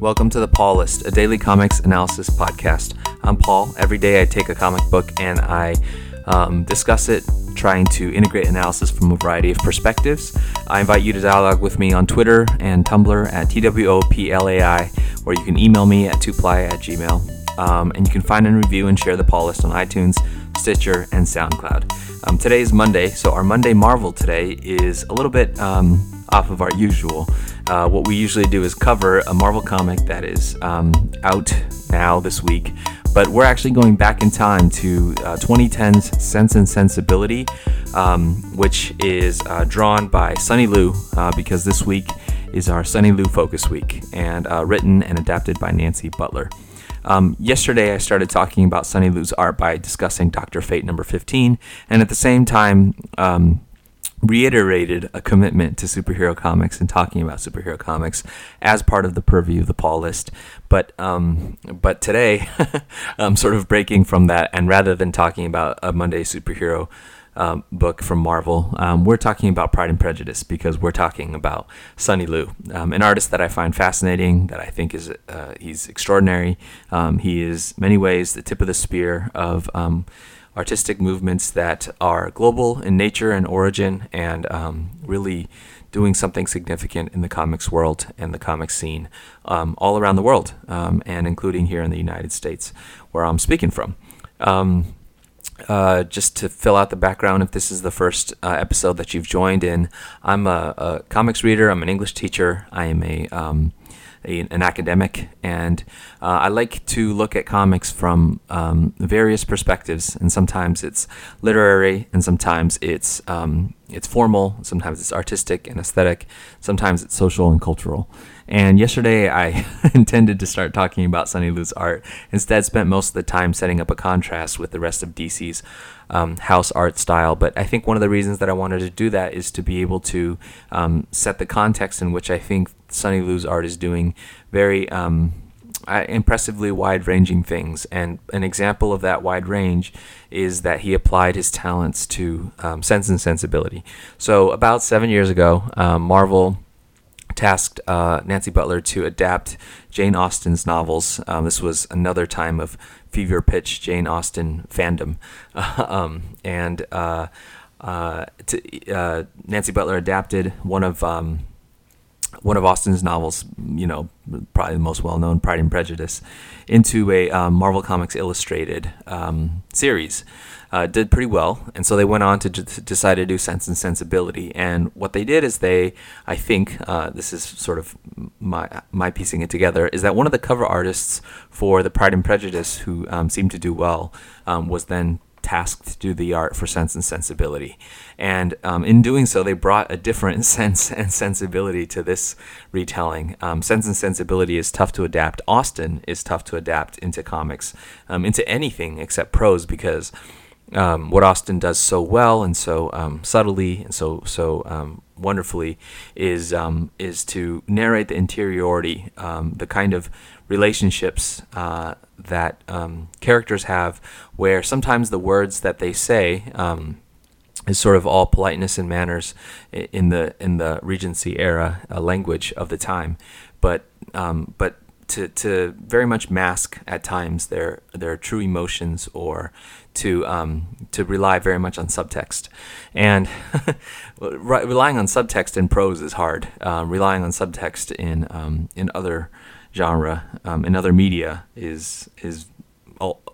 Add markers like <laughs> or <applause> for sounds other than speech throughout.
Welcome to the Paul List, a daily comics analysis podcast. I'm Paul. Every day I take a comic book and I um, discuss it, trying to integrate analysis from a variety of perspectives. I invite you to dialogue with me on Twitter and Tumblr at TWOPLAI, or you can email me at 2ply at gmail. Um, and you can find and review and share the Paul List on iTunes, Stitcher, and SoundCloud. Um, today is Monday, so our Monday Marvel today is a little bit um, off of our usual. Uh, what we usually do is cover a Marvel comic that is um, out now this week, but we're actually going back in time to uh, 2010's Sense and Sensibility, um, which is uh, drawn by Sonny Liew, uh, because this week is our Sonny Liew Focus Week, and uh, written and adapted by Nancy Butler. Um, yesterday, I started talking about Sonny Liew's art by discussing Doctor Fate number 15, and at the same time, um, reiterated a commitment to superhero comics and talking about superhero comics as part of the purview of the Paul list. But um, but today, <laughs> I'm sort of breaking from that, and rather than talking about a Monday superhero um, book from Marvel, um, we're talking about Pride and Prejudice because we're talking about Sonny Liew, um, an artist that I find fascinating, that I think is uh, he's extraordinary. Um, he is many ways the tip of the spear of um, artistic movements that are global in nature and origin and um, really doing something significant in the comics world and the comics scene um, all around the world um, and including here in the United States where I'm speaking from. Um, uh, just to fill out the background, if this is the first uh, episode that you've joined in, I'm a, a, comics reader, I'm an English teacher, I am a um, a, an academic, and uh, I like to look at comics from um, various perspectives. And sometimes it's literary, and sometimes it's um, it's formal, sometimes it's artistic and aesthetic, sometimes it's social and cultural. And yesterday I <laughs> intended to start talking about Sonny Liew's art. Instead, spent most of the time setting up a contrast with the rest of DC's um, house art style. But I think one of the reasons that I wanted to do that is to be able to um, set the context in which I think Sonny Liew's art is doing very um, impressively wide ranging things. And an example of that wide range is that he applied his talents to um, Sense and Sensibility. So, about seven years ago, um, Marvel tasked uh, Nancy Butler to adapt Jane Austen's novels. Um, this was another time of fever pitch Jane Austen fandom. <laughs> um, and uh, uh, to, uh, Nancy Butler adapted one of um, one of Austen's novels, you know, probably the most well known, Pride and Prejudice, into a um, Marvel Comics Illustrated um, series. Uh, did pretty well, and so they went on to d- decide to do Sense and Sensibility. And what they did is they, I think, uh, this is sort of my my piecing it together, is that one of the cover artists for the Pride and Prejudice, who um, seemed to do well, um, was then tasked to do the art for Sense and Sensibility. And um, in doing so, they brought a different <laughs> sense and sensibility to this retelling. Um, sense and Sensibility is tough to adapt. Austen is tough to adapt into comics, um, into anything except prose, because um, what Austen does so well and so um, subtly and so so um, wonderfully is is to narrate the interiority, the kind of relationships uh, that um, characters have, where sometimes the words that they say is sort of all politeness and manners in the in the Regency era uh, language of the time, but but to, to very much mask at times their their true emotions or to um, to rely very much on subtext. And <laughs> relying on subtext in prose is hard. Um, relying on subtext in um, in other genre um, in other media is is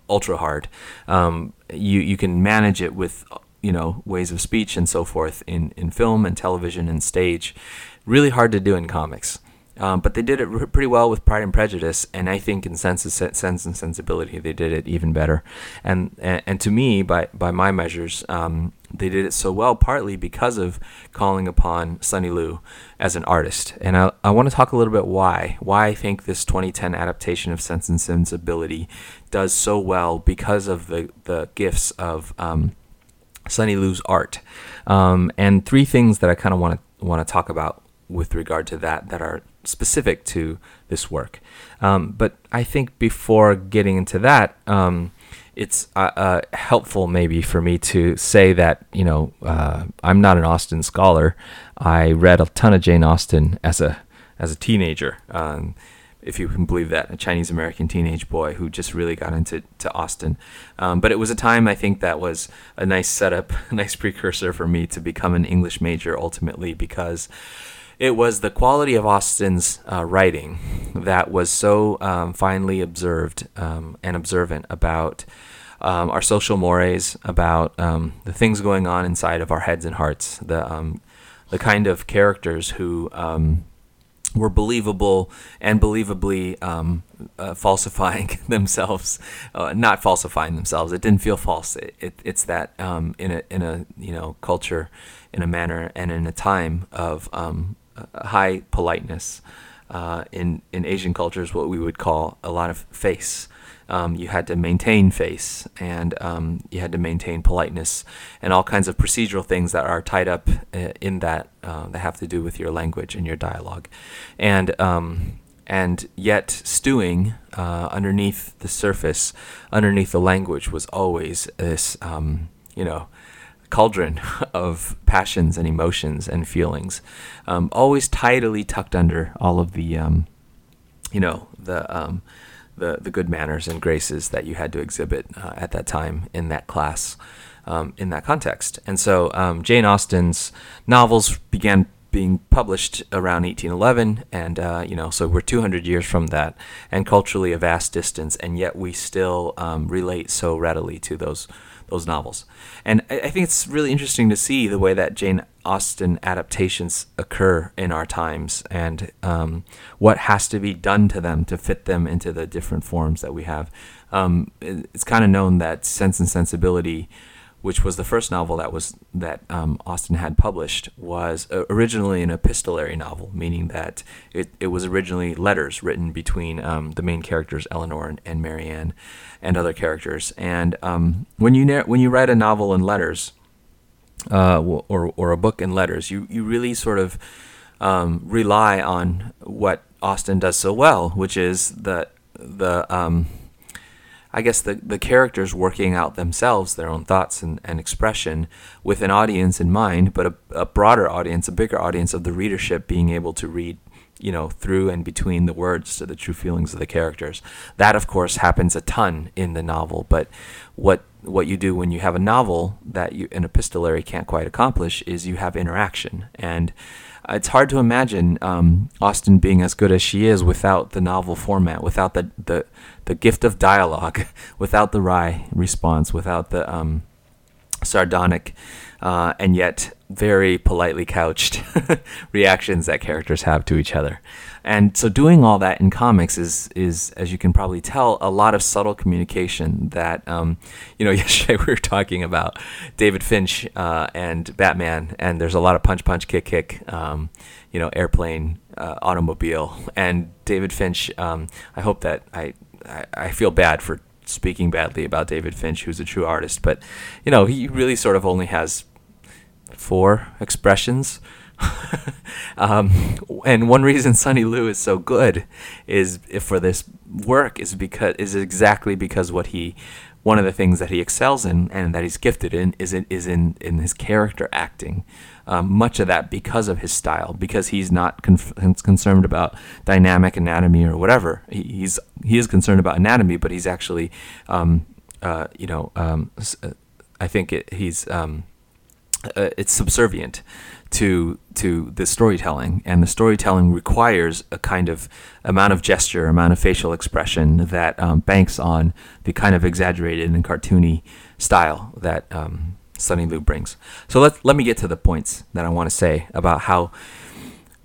ultra hard. Um, you you can manage it with you know ways of speech and so forth in in film and television and stage. Really hard to do in comics. Um, but they did it pretty well with Pride and Prejudice, and I think in Sense, Sense and Sensibility they did it even better. And and, and to me, by by my measures, um, they did it so well partly because of calling upon Sonny Liew as an artist. And I, I want to talk a little bit why why I think this 2010 adaptation of Sense and Sensibility does so well because of the the gifts of um, Sonny Liew's art. Um, and three things that I kind of want to want to talk about with regard to that that are specific to this work. Um, but I think before getting into that, um, it's uh, uh, helpful maybe for me to say that you know uh, I'm not an Austen scholar. I read a ton of Jane Austen as a as a teenager. Um, if you can believe that, a Chinese American teenage boy who just really got into to Austen. Um, but it was a time I think that was a nice setup, a <laughs> nice precursor for me to become an English major ultimately because it was the quality of Austen's uh, writing that was so um, finely observed um, and observant about um, our social mores, about um, the things going on inside of our heads and hearts, the um, the kind of characters who um, were believable and believably um, uh, falsifying <laughs> themselves, uh, not falsifying themselves. It didn't feel false. It, it, it's that um, in a in a you know culture, in a manner, and in a time of um, high politeness. Uh, in in Asian cultures, what we would call a lot of face um, you had to maintain face and um, you had to maintain politeness and all kinds of procedural things that are tied up uh, in that uh, that have to do with your language and your dialogue and um, and yet stewing uh, underneath the surface underneath the language was always this um, you know cauldron <laughs> of passions and emotions and feelings um, always tidily tucked under all of the um, you know the the, the good manners and graces that you had to exhibit uh, at that time in that class, um, in that context. And so um, Jane Austen's novels began being published around 1811, and uh, you know, so we're 200 years from that, and culturally a vast distance, and yet we still um, relate so readily to those those novels. And I, I think it's really interesting to see the way that Jane Austen adaptations occur in our times and um, what has to be done to them to fit them into the different forms that we have. Um, it's kind of known that Sense and Sensibility, which was the first novel that was that um, Austen had published, was uh, originally an epistolary novel, meaning that it, it was originally letters written between um, the main characters Eleanor and, and Marianne and other characters. And um, when you when you write a novel in letters, uh, or or a book in letters. You you really sort of um, rely on what Austen does so well, which is the the um, I guess the the characters working out themselves their own thoughts and, and expression with an audience in mind, but a, a broader audience, a bigger audience of the readership being able to read you know, through and between the words to the true feelings of the characters. That, of course, happens a ton in the novel. But what what you do when you have a novel that you, an epistolary can't quite accomplish is you have interaction. And it's hard to imagine um, Austen being as good as she is without the novel format, without the, the, the gift of dialogue, <laughs> without the wry response, without the um, sardonic uh, and yet very politely couched <laughs> reactions that characters have to each other. And so doing all that in comics is is as you can probably tell a lot of subtle communication that um, you know <laughs> yesterday we were talking about David Finch uh, and Batman and there's a lot of punch punch kick kick um, you know airplane uh, automobile and David Finch um, I hope that I, I I feel bad for speaking badly about David Finch who's a true artist but you know he really sort of only has four expressions <laughs> um, and one reason Sonny Liew is so good is for this work is because is exactly because what he one of the things that he excels in and that he's gifted in is in, is in, in his character acting. Um, much of that because of his style, because he's not conf- concerned about dynamic anatomy or whatever. He, he's he is concerned about anatomy, but he's actually, um, uh, you know, um, uh, I think it, he's um, uh, it's subservient to to the storytelling, and the storytelling requires a kind of amount of gesture, amount of facial expression that um, banks on the kind of exaggerated and cartoony style that um, Sonny Liew brings. So let let me get to the points that I want to say about how.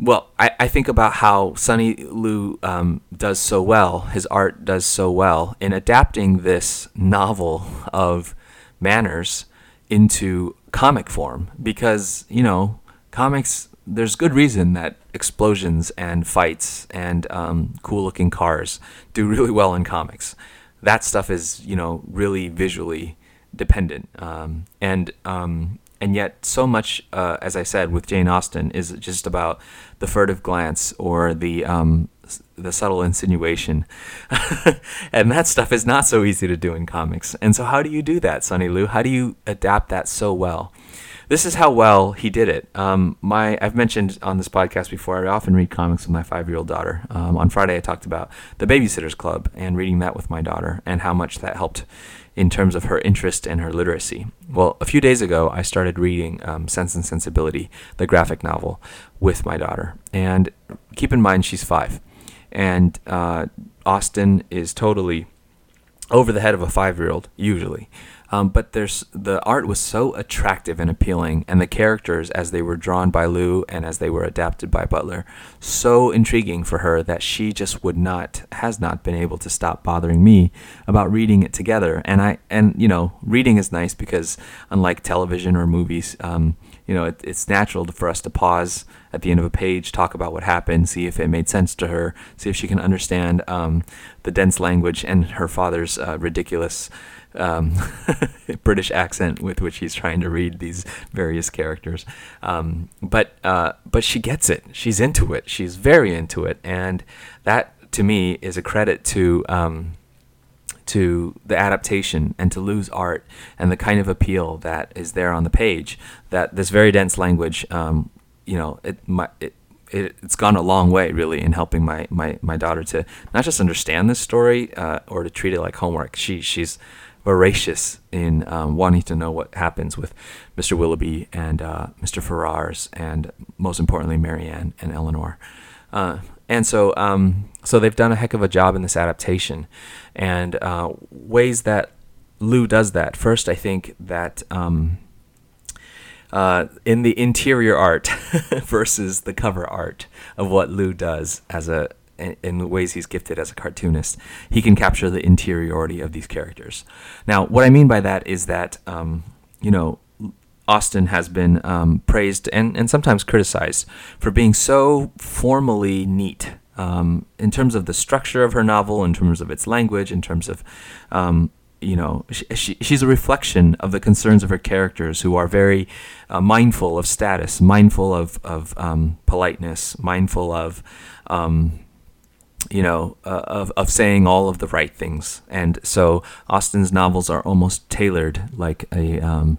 Well, I, I think about how Sonny Liew um, does so well, his art does so well in adapting this novel of manners into comic form because, you know, comics, there's good reason that explosions and fights and um, cool looking cars do really well in comics. That stuff is, you know, really visually dependent. Um, and um, and yet so much, uh, as I said, with Jane Austen is just about the furtive glance or the um, the subtle insinuation, <laughs> and that stuff is not so easy to do in comics. And so, how do you do that, Sonny Liew? How do you adapt that so well? this is how well he did it. Um, my I've mentioned on this podcast before. I often read comics with my five-year-old daughter. Um, on Friday, I talked about the Babysitters Club and reading that with my daughter and how much that helped in terms of her interest and her literacy. Well, a few days ago, I started reading um, Sense and Sensibility, the graphic novel, with my daughter. And keep in mind, she's five, and uh, Austen is totally over the head of a five-year-old usually. Um, but there's the art was so attractive and appealing, and the characters as they were drawn by Liew and as they were adapted by Butler, so intriguing for her that she just would not has not been able to stop bothering me about reading it together. And I and you know reading is nice because unlike television or movies, um, you know it, it's natural for us to pause at the end of a page, talk about what happened, see if it made sense to her, see if she can understand um, the dense language and her father's uh, ridiculous um, <laughs> British accent with which he's trying to read these various characters. Um, but uh, but she gets it. She's into it. She's very into it, and that to me is a credit to. Um, to the adaptation and to Liew's art and the kind of appeal that is there on the page, that this very dense language, um, you know, it, it it, has gone a long way really in helping my, my, my daughter to not just understand this story uh, or to treat it like homework. She she's voracious in um, wanting to know what happens with Mr. Willoughby and uh, Mr. Ferrars, and most importantly, Marianne and Eleanor. Uh, and so, um, so they've done a heck of a job in this adaptation, and uh, ways that Liew does that. First, I think that. Um, uh, in the interior art <laughs> versus the cover art of what Liew does as a in the ways he's gifted as a cartoonist, he can capture the interiority of these characters. Now, what I mean by that is that, um, you know, Austen has been um, praised and, and sometimes criticized for being so formally neat um, in terms of the structure of her novel, in terms of its language, in terms of, um, you know, she, she, she's a reflection of the concerns of her characters who are very uh, mindful of status, mindful of, of um, politeness, mindful of um, you know, uh, of, of saying all of the right things. And so Austen's novels are almost tailored like a um,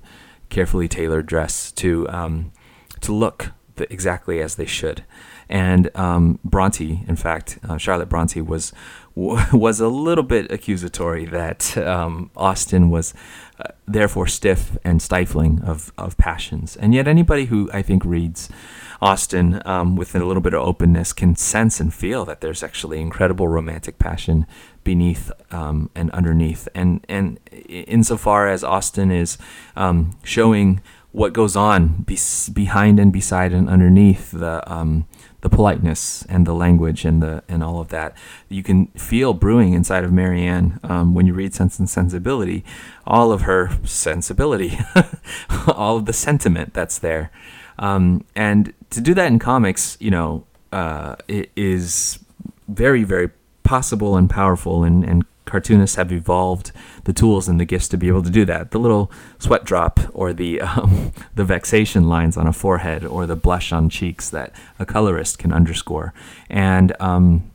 carefully tailored dress to, um, to look the, exactly as they should. And um, Bronte, in fact, uh, Charlotte Bronte was <laughs> was a little bit accusatory that um, Austen was uh, therefore stiff and stifling of, of passions. And yet, anybody who I think reads Austen um, with a little bit of openness can sense and feel that there's actually incredible romantic passion beneath um, and underneath. And and insofar as Austen is um, showing what goes on be- behind and beside and underneath the um, the politeness and the language and the and all of that you can feel brewing inside of Marianne um, when you read Sense and Sensibility, all of her sensibility, <laughs> all of the sentiment that's there, um, and to do that in comics, you know, uh, it is very very possible and powerful and and cartoonists have evolved the tools and the gifts to be able to do that. The little sweat drop or the <laughs> um, the vexation lines on a forehead or the blush on cheeks that a colorist can underscore. And um,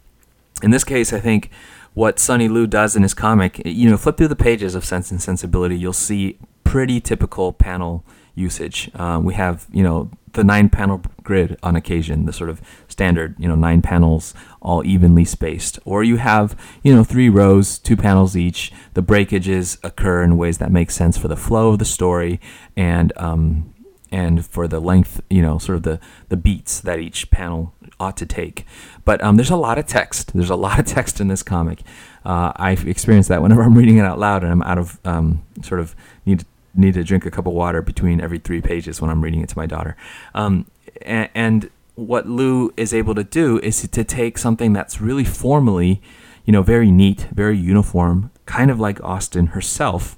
in this case, I think what Sonny Liew does in his comic, you know, flip through the pages of Sense and Sensibility, you'll see pretty typical panel usage. Uh, we have, you know, the nine panel grid on occasion, the sort of standard, you know, nine panels all evenly spaced. Or you have, you know, three rows, two panels each. The breakages occur in ways that make sense for the flow of the story and um, and for the length, you know, sort of the, the beats that each panel ought to take. But um, there's a lot of text. There's a lot of text in this comic. Uh, I've experienced that whenever I'm reading it out loud and I'm out of um, sort of need need to drink a cup of water between every three pages when I'm reading it to my daughter. Um, and, and, what Liew is able to do is to take something that's really formally, you know, very neat, very uniform, kind of like Austen herself,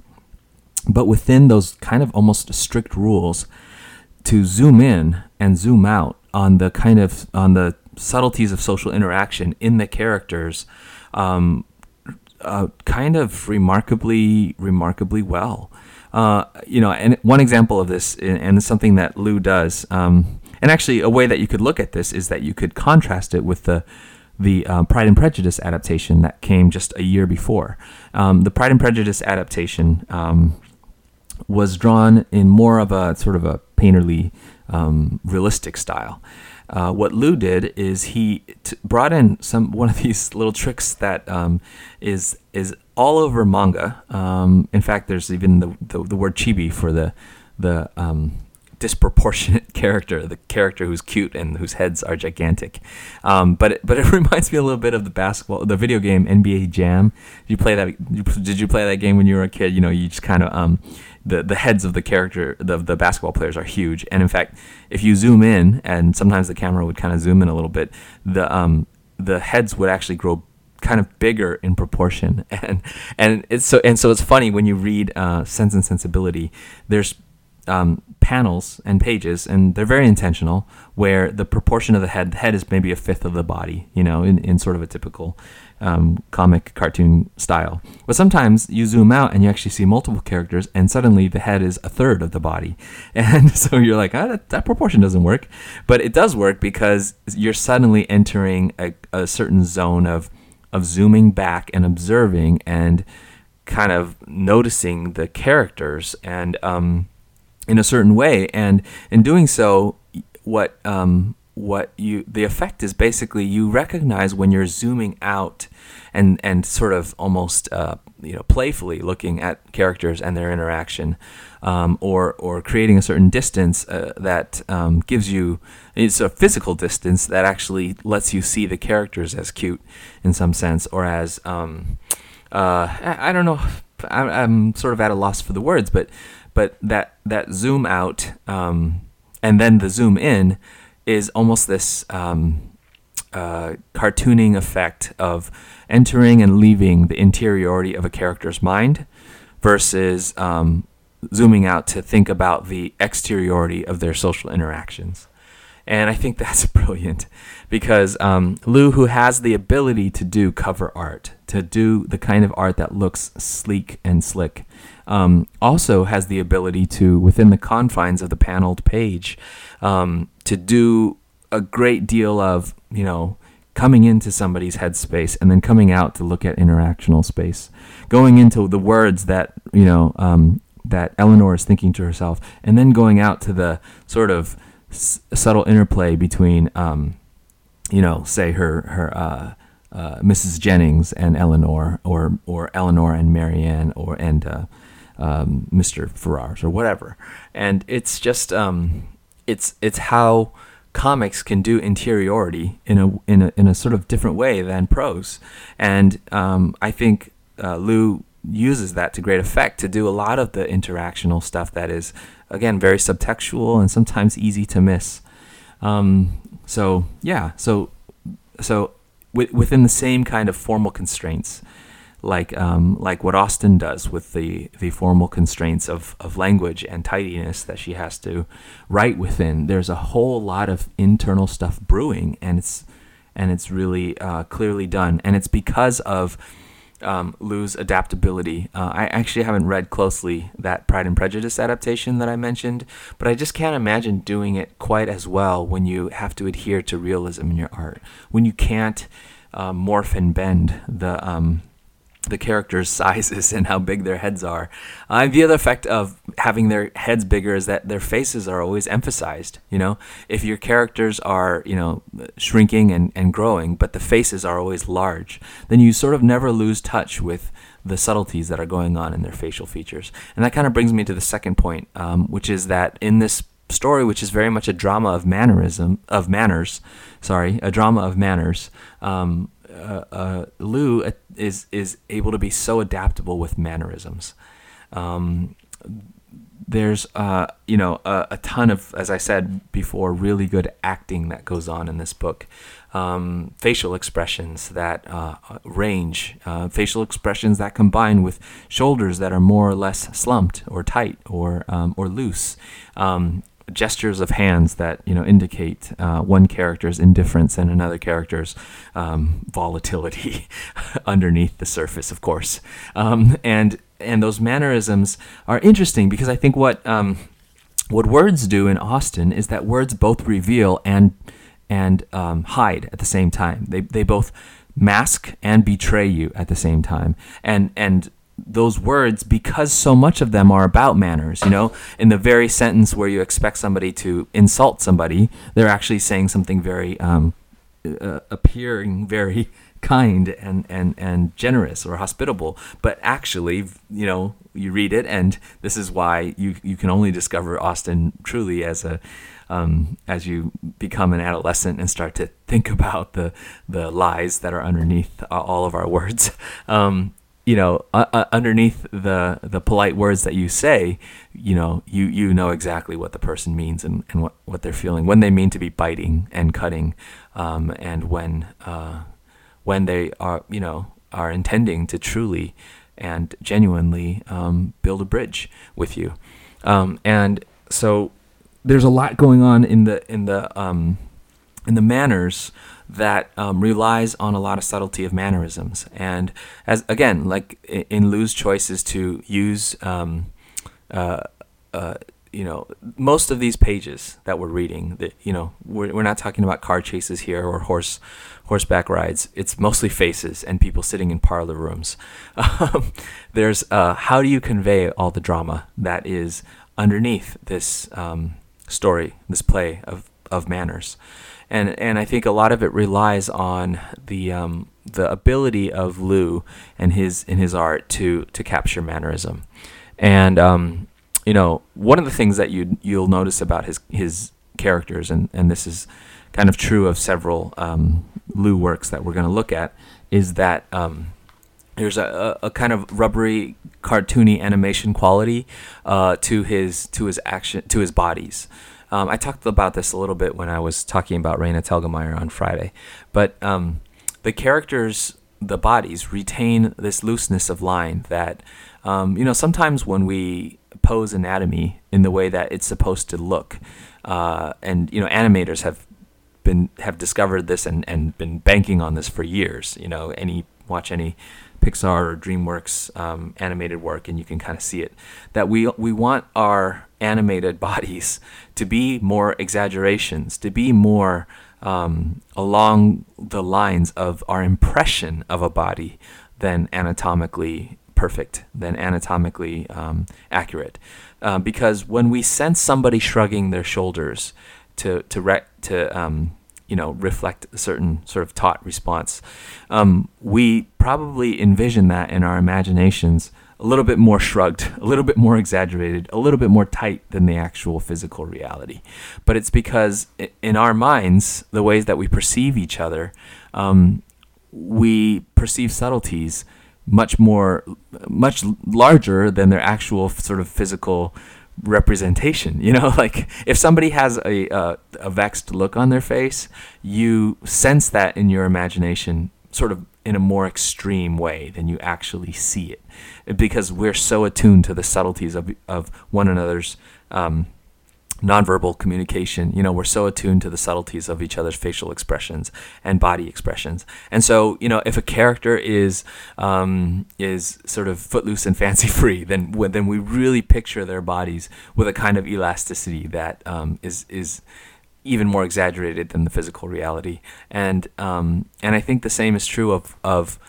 but within those kind of almost strict rules, to zoom in and zoom out on the kind of on the subtleties of social interaction in the characters. Um, uh, kind of remarkably, remarkably well. Uh, you know, and one example of this, and something that Liew does, um, and actually a way that you could look at this is that you could contrast it with the the uh, Pride and Prejudice adaptation that came just a year before. Um, the Pride and Prejudice adaptation um, was drawn in more of a sort of a painterly, um, realistic style. Uh, what Liew did is he t- brought in some one of these little tricks that um, is is all over manga. Um, in fact, there's even the, the, the word chibi for the the um, disproportionate <laughs> character, the character who's cute and whose heads are gigantic. Um, but it, but it <laughs> reminds me a little bit of the basketball, the video game NBA Jam. Did you play that? Did you play that game when you were a kid? You know, you just kind of um, the the heads of the character, the the basketball players are huge. And in fact, if you zoom in, and sometimes the camera would kind of zoom in a little bit, the um the heads would actually grow kind of bigger in proportion <laughs> and and it's so and so it's funny when you read uh, sense and sensibility there's um, panels and pages, and they're very intentional, where the proportion of the head, the head is maybe a fifth of the body, you know, in, in sort of a typical um, comic cartoon style. But sometimes you zoom out and you actually see multiple characters, and suddenly the head is a third of the body. <laughs> And so you're like, oh, that, that proportion doesn't work. But it does work because you're suddenly entering a, a certain zone of, of zooming back and observing and kind of noticing the characters and um, in a certain way, and in doing so, what um, what you the effect is basically you recognize when you're zooming out and and sort of almost uh, you know playfully looking at characters and their interaction, um, or or creating a certain distance uh, that um, gives you it's a physical distance that actually lets you see the characters as cute in some sense or as um, uh, I, I, don't know I'm, I'm sort of at a loss for the words, but but that that zoom out um, and then the zoom in is almost this um, uh, cartooning effect of entering and leaving the interiority of a character's mind versus um, zooming out to think about the exteriority of their social interactions. And I think <laughs> that's brilliant because um, Liew, who has the ability to do cover art, to do the kind of art that looks sleek and slick, um, also has the ability to, within the confines of the paneled page, um, to do a great deal of, you know, coming into somebody's headspace and then coming out to look at interactional space, going into the words that, you know, um, that Eleanor is thinking to herself, and then going out to the sort of s- subtle interplay between, um, you know, say her her uh, uh, Mrs. Jennings and Eleanor, or or Eleanor and Marianne, or and uh, um, Mr. Ferrars or whatever. And it's just um, it's it's how comics can do interiority in a in a in a sort of different way than prose. And um, I think uh, Liew uses that to great effect to do a lot of the interactional stuff that is again very subtextual and sometimes easy to miss. Um, so yeah, so so within the same kind of formal constraints like um, like what Austen does with the the formal constraints of, of language and tidiness that she has to write within. There's a whole lot of internal stuff brewing, and it's and it's really uh, clearly done, and it's because of um, Liew's adaptability. Uh, I actually haven't read closely that Pride and Prejudice adaptation that I mentioned, but I just can't imagine doing it quite as well when you have to adhere to realism in your art, when you can't uh, morph and bend the um, the characters' <laughs> sizes and how big their heads are. Uh, the other effect of having their heads bigger is that their faces are always emphasized. You know, if your characters are, you know, shrinking and, and growing, but the faces are always large, then you sort of never lose touch with the subtleties that are going on in their facial features. And that kind of brings me to the second point, um, which is that in this story, which is very much a drama of mannerism, of manners, sorry, a drama of manners, um, uh, uh, Liew is is able to be so adaptable with mannerisms. Um, there's uh, you know a, a, ton of, as I said before, really good acting that goes on in this book. Um, facial expressions that uh, range, uh, facial expressions that combine with shoulders that are more or less slumped or tight or um, or loose. Um, gestures of hands that you know indicate uh, one character's indifference and another character's um, volatility <laughs> underneath the surface, of course. Um, and and those mannerisms are interesting because I think what um, what words do in Austen is that words both reveal and and um, hide at the same time. They they both mask and betray you at the same time. And and those words because so much of them are about manners. You know, in the very sentence where you expect somebody to insult somebody, they're actually saying something very um, uh, appearing very <laughs> kind and, and, and generous or hospitable. But actually, you know, you read it, and this is why you, you can only discover Austen truly as a um, as you become an adolescent and start to think <laughs> about the the lies that are underneath all of our words. <laughs> Um, you know, uh, underneath the the polite words that you say, you know, you you know exactly what the person means and, and what, what they're feeling when they mean to be biting and cutting, um, and when uh, when they are you know are intending to truly and genuinely um, build a bridge with you, um, and so there's a lot going on in the in the um, in the manners that um, relies on a lot of subtlety of mannerisms. And as again, like in Liew's choices to use, um, uh, uh, you know, most of these pages that we're reading, that you know, we're, we're not talking about car chases here or horse horseback rides. It's mostly faces and people sitting in parlor rooms. <laughs> Um, there's uh, how do you convey all the drama that is underneath this um, story, this play of of manners and and I think a lot of it relies on the um, the ability of Liew and his in his art to to capture mannerism, and um, you know one of the things that you you'll notice about his his characters, and and this is kind of true of several um, Liew works that we're going to look at, is that um, there's a, a, kind of rubbery, cartoony animation quality uh, to his to his action to his bodies. Um, I talked about this a little bit when I was talking about Raina Telgemeier on Friday, but um, the characters, the bodies, retain this looseness of line that, um, you know, sometimes when we pose anatomy in the way that it's supposed to look, uh, and you know, animators have been have discovered this and, and been banking on this for years. You know, any watch any Pixar or DreamWorks um, animated work, and you can kind of see it. That we we want our animated <laughs> bodies to be more exaggerations, to be more um, along the lines of our impression of a body than anatomically perfect, than anatomically um, accurate. Uh, because when we sense somebody shrugging their shoulders to to re- to um, you know reflect a certain sort of taught response. Um, we probably envision that in our imaginations a little bit more shrugged, a little bit more exaggerated, a little bit more tight than the actual physical reality. But it's because in our minds, the ways that we perceive each other, um, we perceive subtleties much more, much larger than their actual sort of physical representation. You know, <laughs> like if somebody has a, a, a vexed look on their face, you sense that in your imagination, sort of in a more extreme way than you actually see it, because we're so attuned to the subtleties of of one another's. Um, nonverbal communication. You know, we're so attuned to the subtleties of each other's facial expressions and body expressions. And so, you know, if a character is um, is sort of footloose and <laughs> fancy free, then then we really picture their bodies with a kind of elasticity that um, is is even more exaggerated than the physical reality. And um, and I think the same is true of of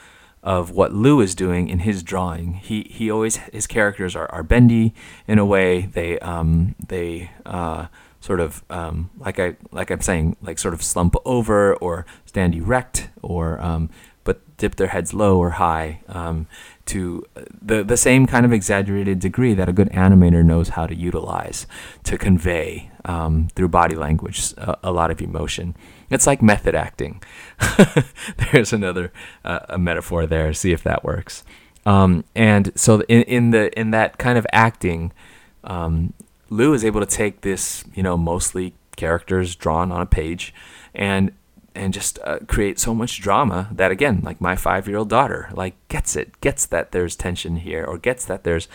of what Liew is doing in his drawing. He he always his characters are, are bendy in a way. They um they uh sort of um like I like I'm saying like sort of slump over or stand erect or um but dip their heads low or high um to the the same kind of exaggerated degree that a good animator knows how to utilize to convey um, through body language a, a lot of emotion. It's like method acting. <laughs> There's another uh, a metaphor there. See if that works. Um, and so in, in the in that kind of acting, um, Liew is able to take this, you know, mostly characters drawn on a page, and and just uh, create so much drama that again, like my five year old daughter, like gets it, gets that there's tension here, or gets that there's,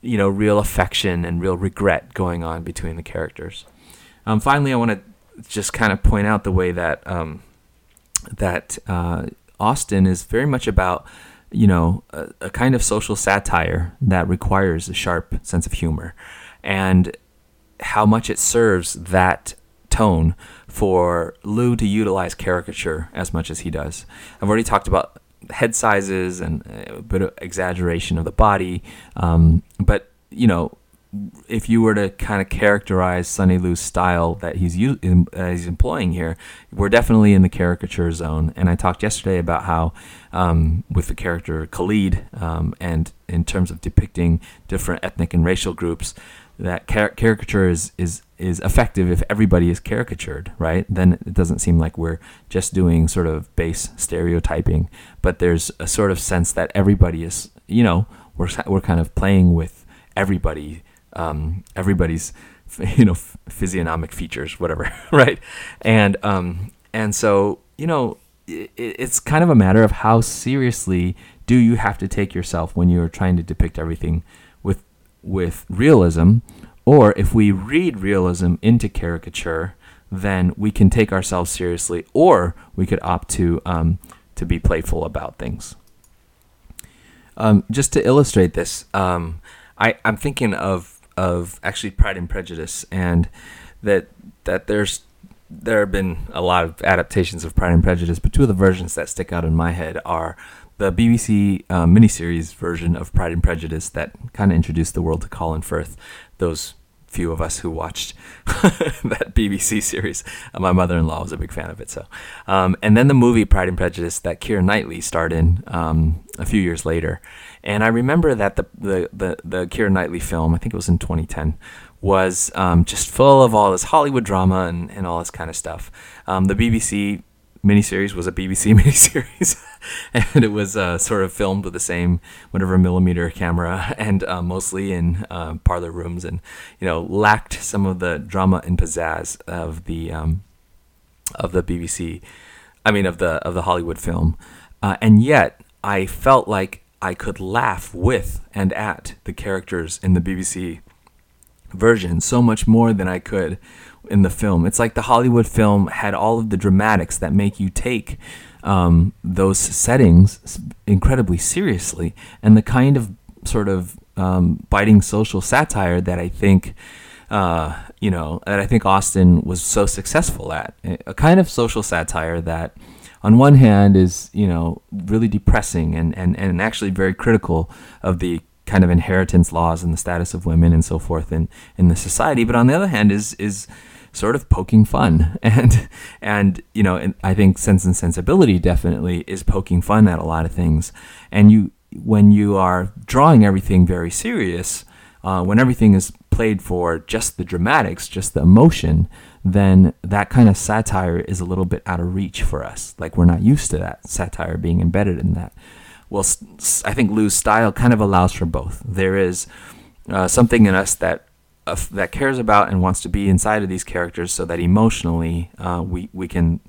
you know, real affection and real regret going on between the characters. Um, finally, I want to just kind of point out the way that um, that uh, Austen is very much about you know a, a, kind of social satire that requires a sharp sense of humor, and how much it serves that tone for Liew to utilize caricature as much as he does. I've already talked about head sizes and a bit of exaggeration of the body. Um, but you know, if you were to kind of characterize Sonny Liew's style that he's u- uh, he's employing here, we're definitely in the caricature zone. And I talked yesterday about how um, with the character Khalid, um, and in terms of depicting different ethnic and racial groups, that car- caricature is, is is effective if everybody is caricatured, right? Then it doesn't seem like we're just doing sort of base stereotyping, but there's a sort of sense that everybody is, you know, we're we're kind of playing with everybody um, everybody's <laughs> you know physiognomic features, whatever, <laughs> right? And um, and so you know it, it's kind of a matter of how seriously do you have to take yourself when you're trying to depict everything with with realism, or if we read realism into caricature, then we can take ourselves seriously, or we could opt to um, to be playful about things. Um, just to illustrate this, um, I, I'm thinking of of actually Pride and Prejudice, and that that there's there have been a lot of adaptations of Pride and Prejudice, but two of the versions that stick out in my head are the BBC uh, miniseries version of Pride and Prejudice that kind of introduced the world to Colin Firth. Those few of us who watched <laughs> that BBC series. Uh, my mother-in-law was a big fan of it. So, um, and then the movie Pride and Prejudice that Keira Knightley starred in um, a few years later. And I remember that the the the, the Keira Knightley film, I think it was in 2010, was um, just full of all this Hollywood drama and, and all this kind of stuff. Um, the BBC miniseries was a BBC <laughs> miniseries, <laughs> and it was uh, sort of filmed with the same whatever millimeter camera, <laughs> and uh, mostly in uh, parlor rooms, and you know lacked some of the drama and pizzazz of the um, of the BBC, I mean of the of the Hollywood film, uh, and yet I felt like I could laugh with and at the characters in the BBC version so much more than I could in the film. It's like the Hollywood film had all of the dramatics that make you take um, those settings incredibly seriously, and the kind of sort of um, biting social satire that I think. Uh, you know, that I think Austen was so successful at. A kind of social satire that, on one hand, is, you know, really depressing and, and, and actually very critical of the kind of inheritance laws and the status of women and so forth in, in the society. But on the other hand, is, is sort of poking fun. <laughs> And and you know and I think Sense and Sensibility definitely is poking fun at a lot of things. And you when you are drawing everything very serious uh, when everything is played for just the dramatics just the emotion then that kind of satire is a little bit out of reach for us. Like we're not used to that satire being embedded in that. Well I think Liew's style kind of allows for both. There is uh, something in us that that cares about and wants to be inside of these characters so that emotionally uh, we we can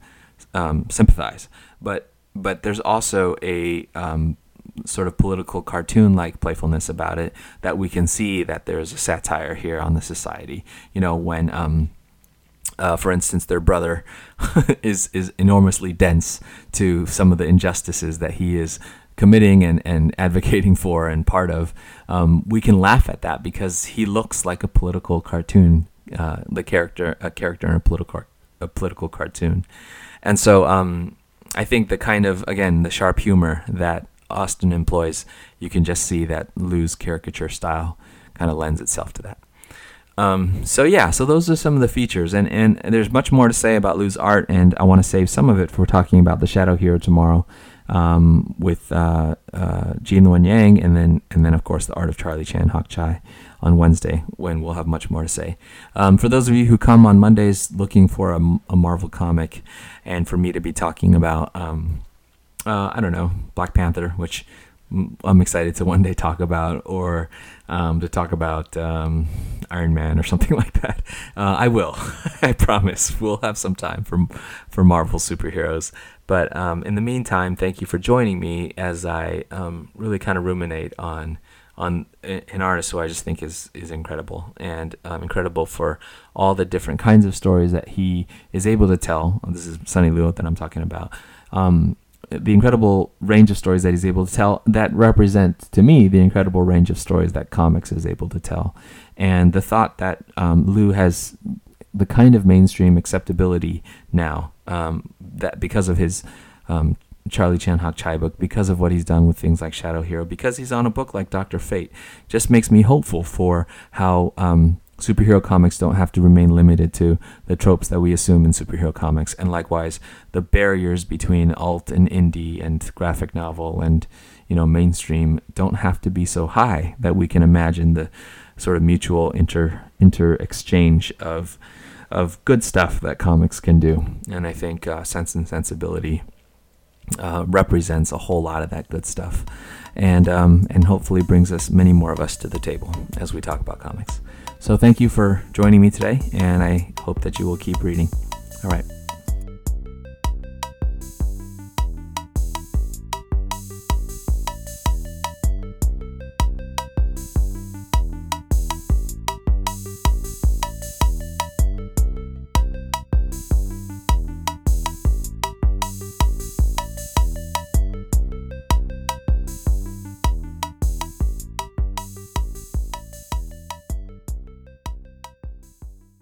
um, sympathize. But but there's also a um, sort of political cartoon like playfulness about it that we can see that there's a satire here on the society. You know when. Um, uh, for instance, their brother <laughs> is is enormously dense to some of the injustices that he is committing and, and <laughs> advocating for and part of, um, we can laugh at that because he looks like a political cartoon, uh, the character, a character in a political, a political cartoon. And so um, I think the kind of, again, the sharp humor that Austen employs, you can just see that Liew's caricature style kind of lends itself to that. Um, so yeah, so those are some of the features, and, and there's much more to say about Liew's art, and I want to save some of it for talking about the Shadow Hero tomorrow um, with uh, uh, Gene Luen Yang, and then and then of course the Art of Charlie Chan Hock Chye on Wednesday, when we'll have much more to say. Um, for those of you who come on Mondays looking for a, a Marvel comic, and for me to be talking about, um, uh, I don't know, Black Panther, which I'm excited to one day talk about, or um, to talk about um, Iron Man or <laughs> something like that. Uh, I will. <laughs> I promise. We'll have some time for for Marvel superheroes. But um, in the meantime, thank you for joining me as I um, really kind of ruminate on on an artist who I just think is is incredible and um, incredible for all the different kinds of stories that he is able to tell. This is Sonny Liew that I'm talking about. Um, the incredible range of stories that he's able to tell that represent to me the incredible range of stories that comics is able to tell, and the thought that um, Liew has the kind of mainstream acceptability now um, that because of his um, Charlie Chan Hock Chye book because of what he's done with things like Shadow Hero, because he's on a book like Doctor Fate, just makes me hopeful for how um, superhero comics don't have to remain limited to the tropes that we assume in superhero comics, and likewise the barriers between alt and indie and graphic novel and you know mainstream don't have to be so high that we can imagine the sort of mutual inter inter exchange of of good stuff that comics can do. And I think uh, Sense and Sensibility uh, represents a whole lot of that good stuff, and um, and hopefully brings us many more of us to the table as we talk about comics. So thank you for joining me today, and I hope that you will keep reading. All right.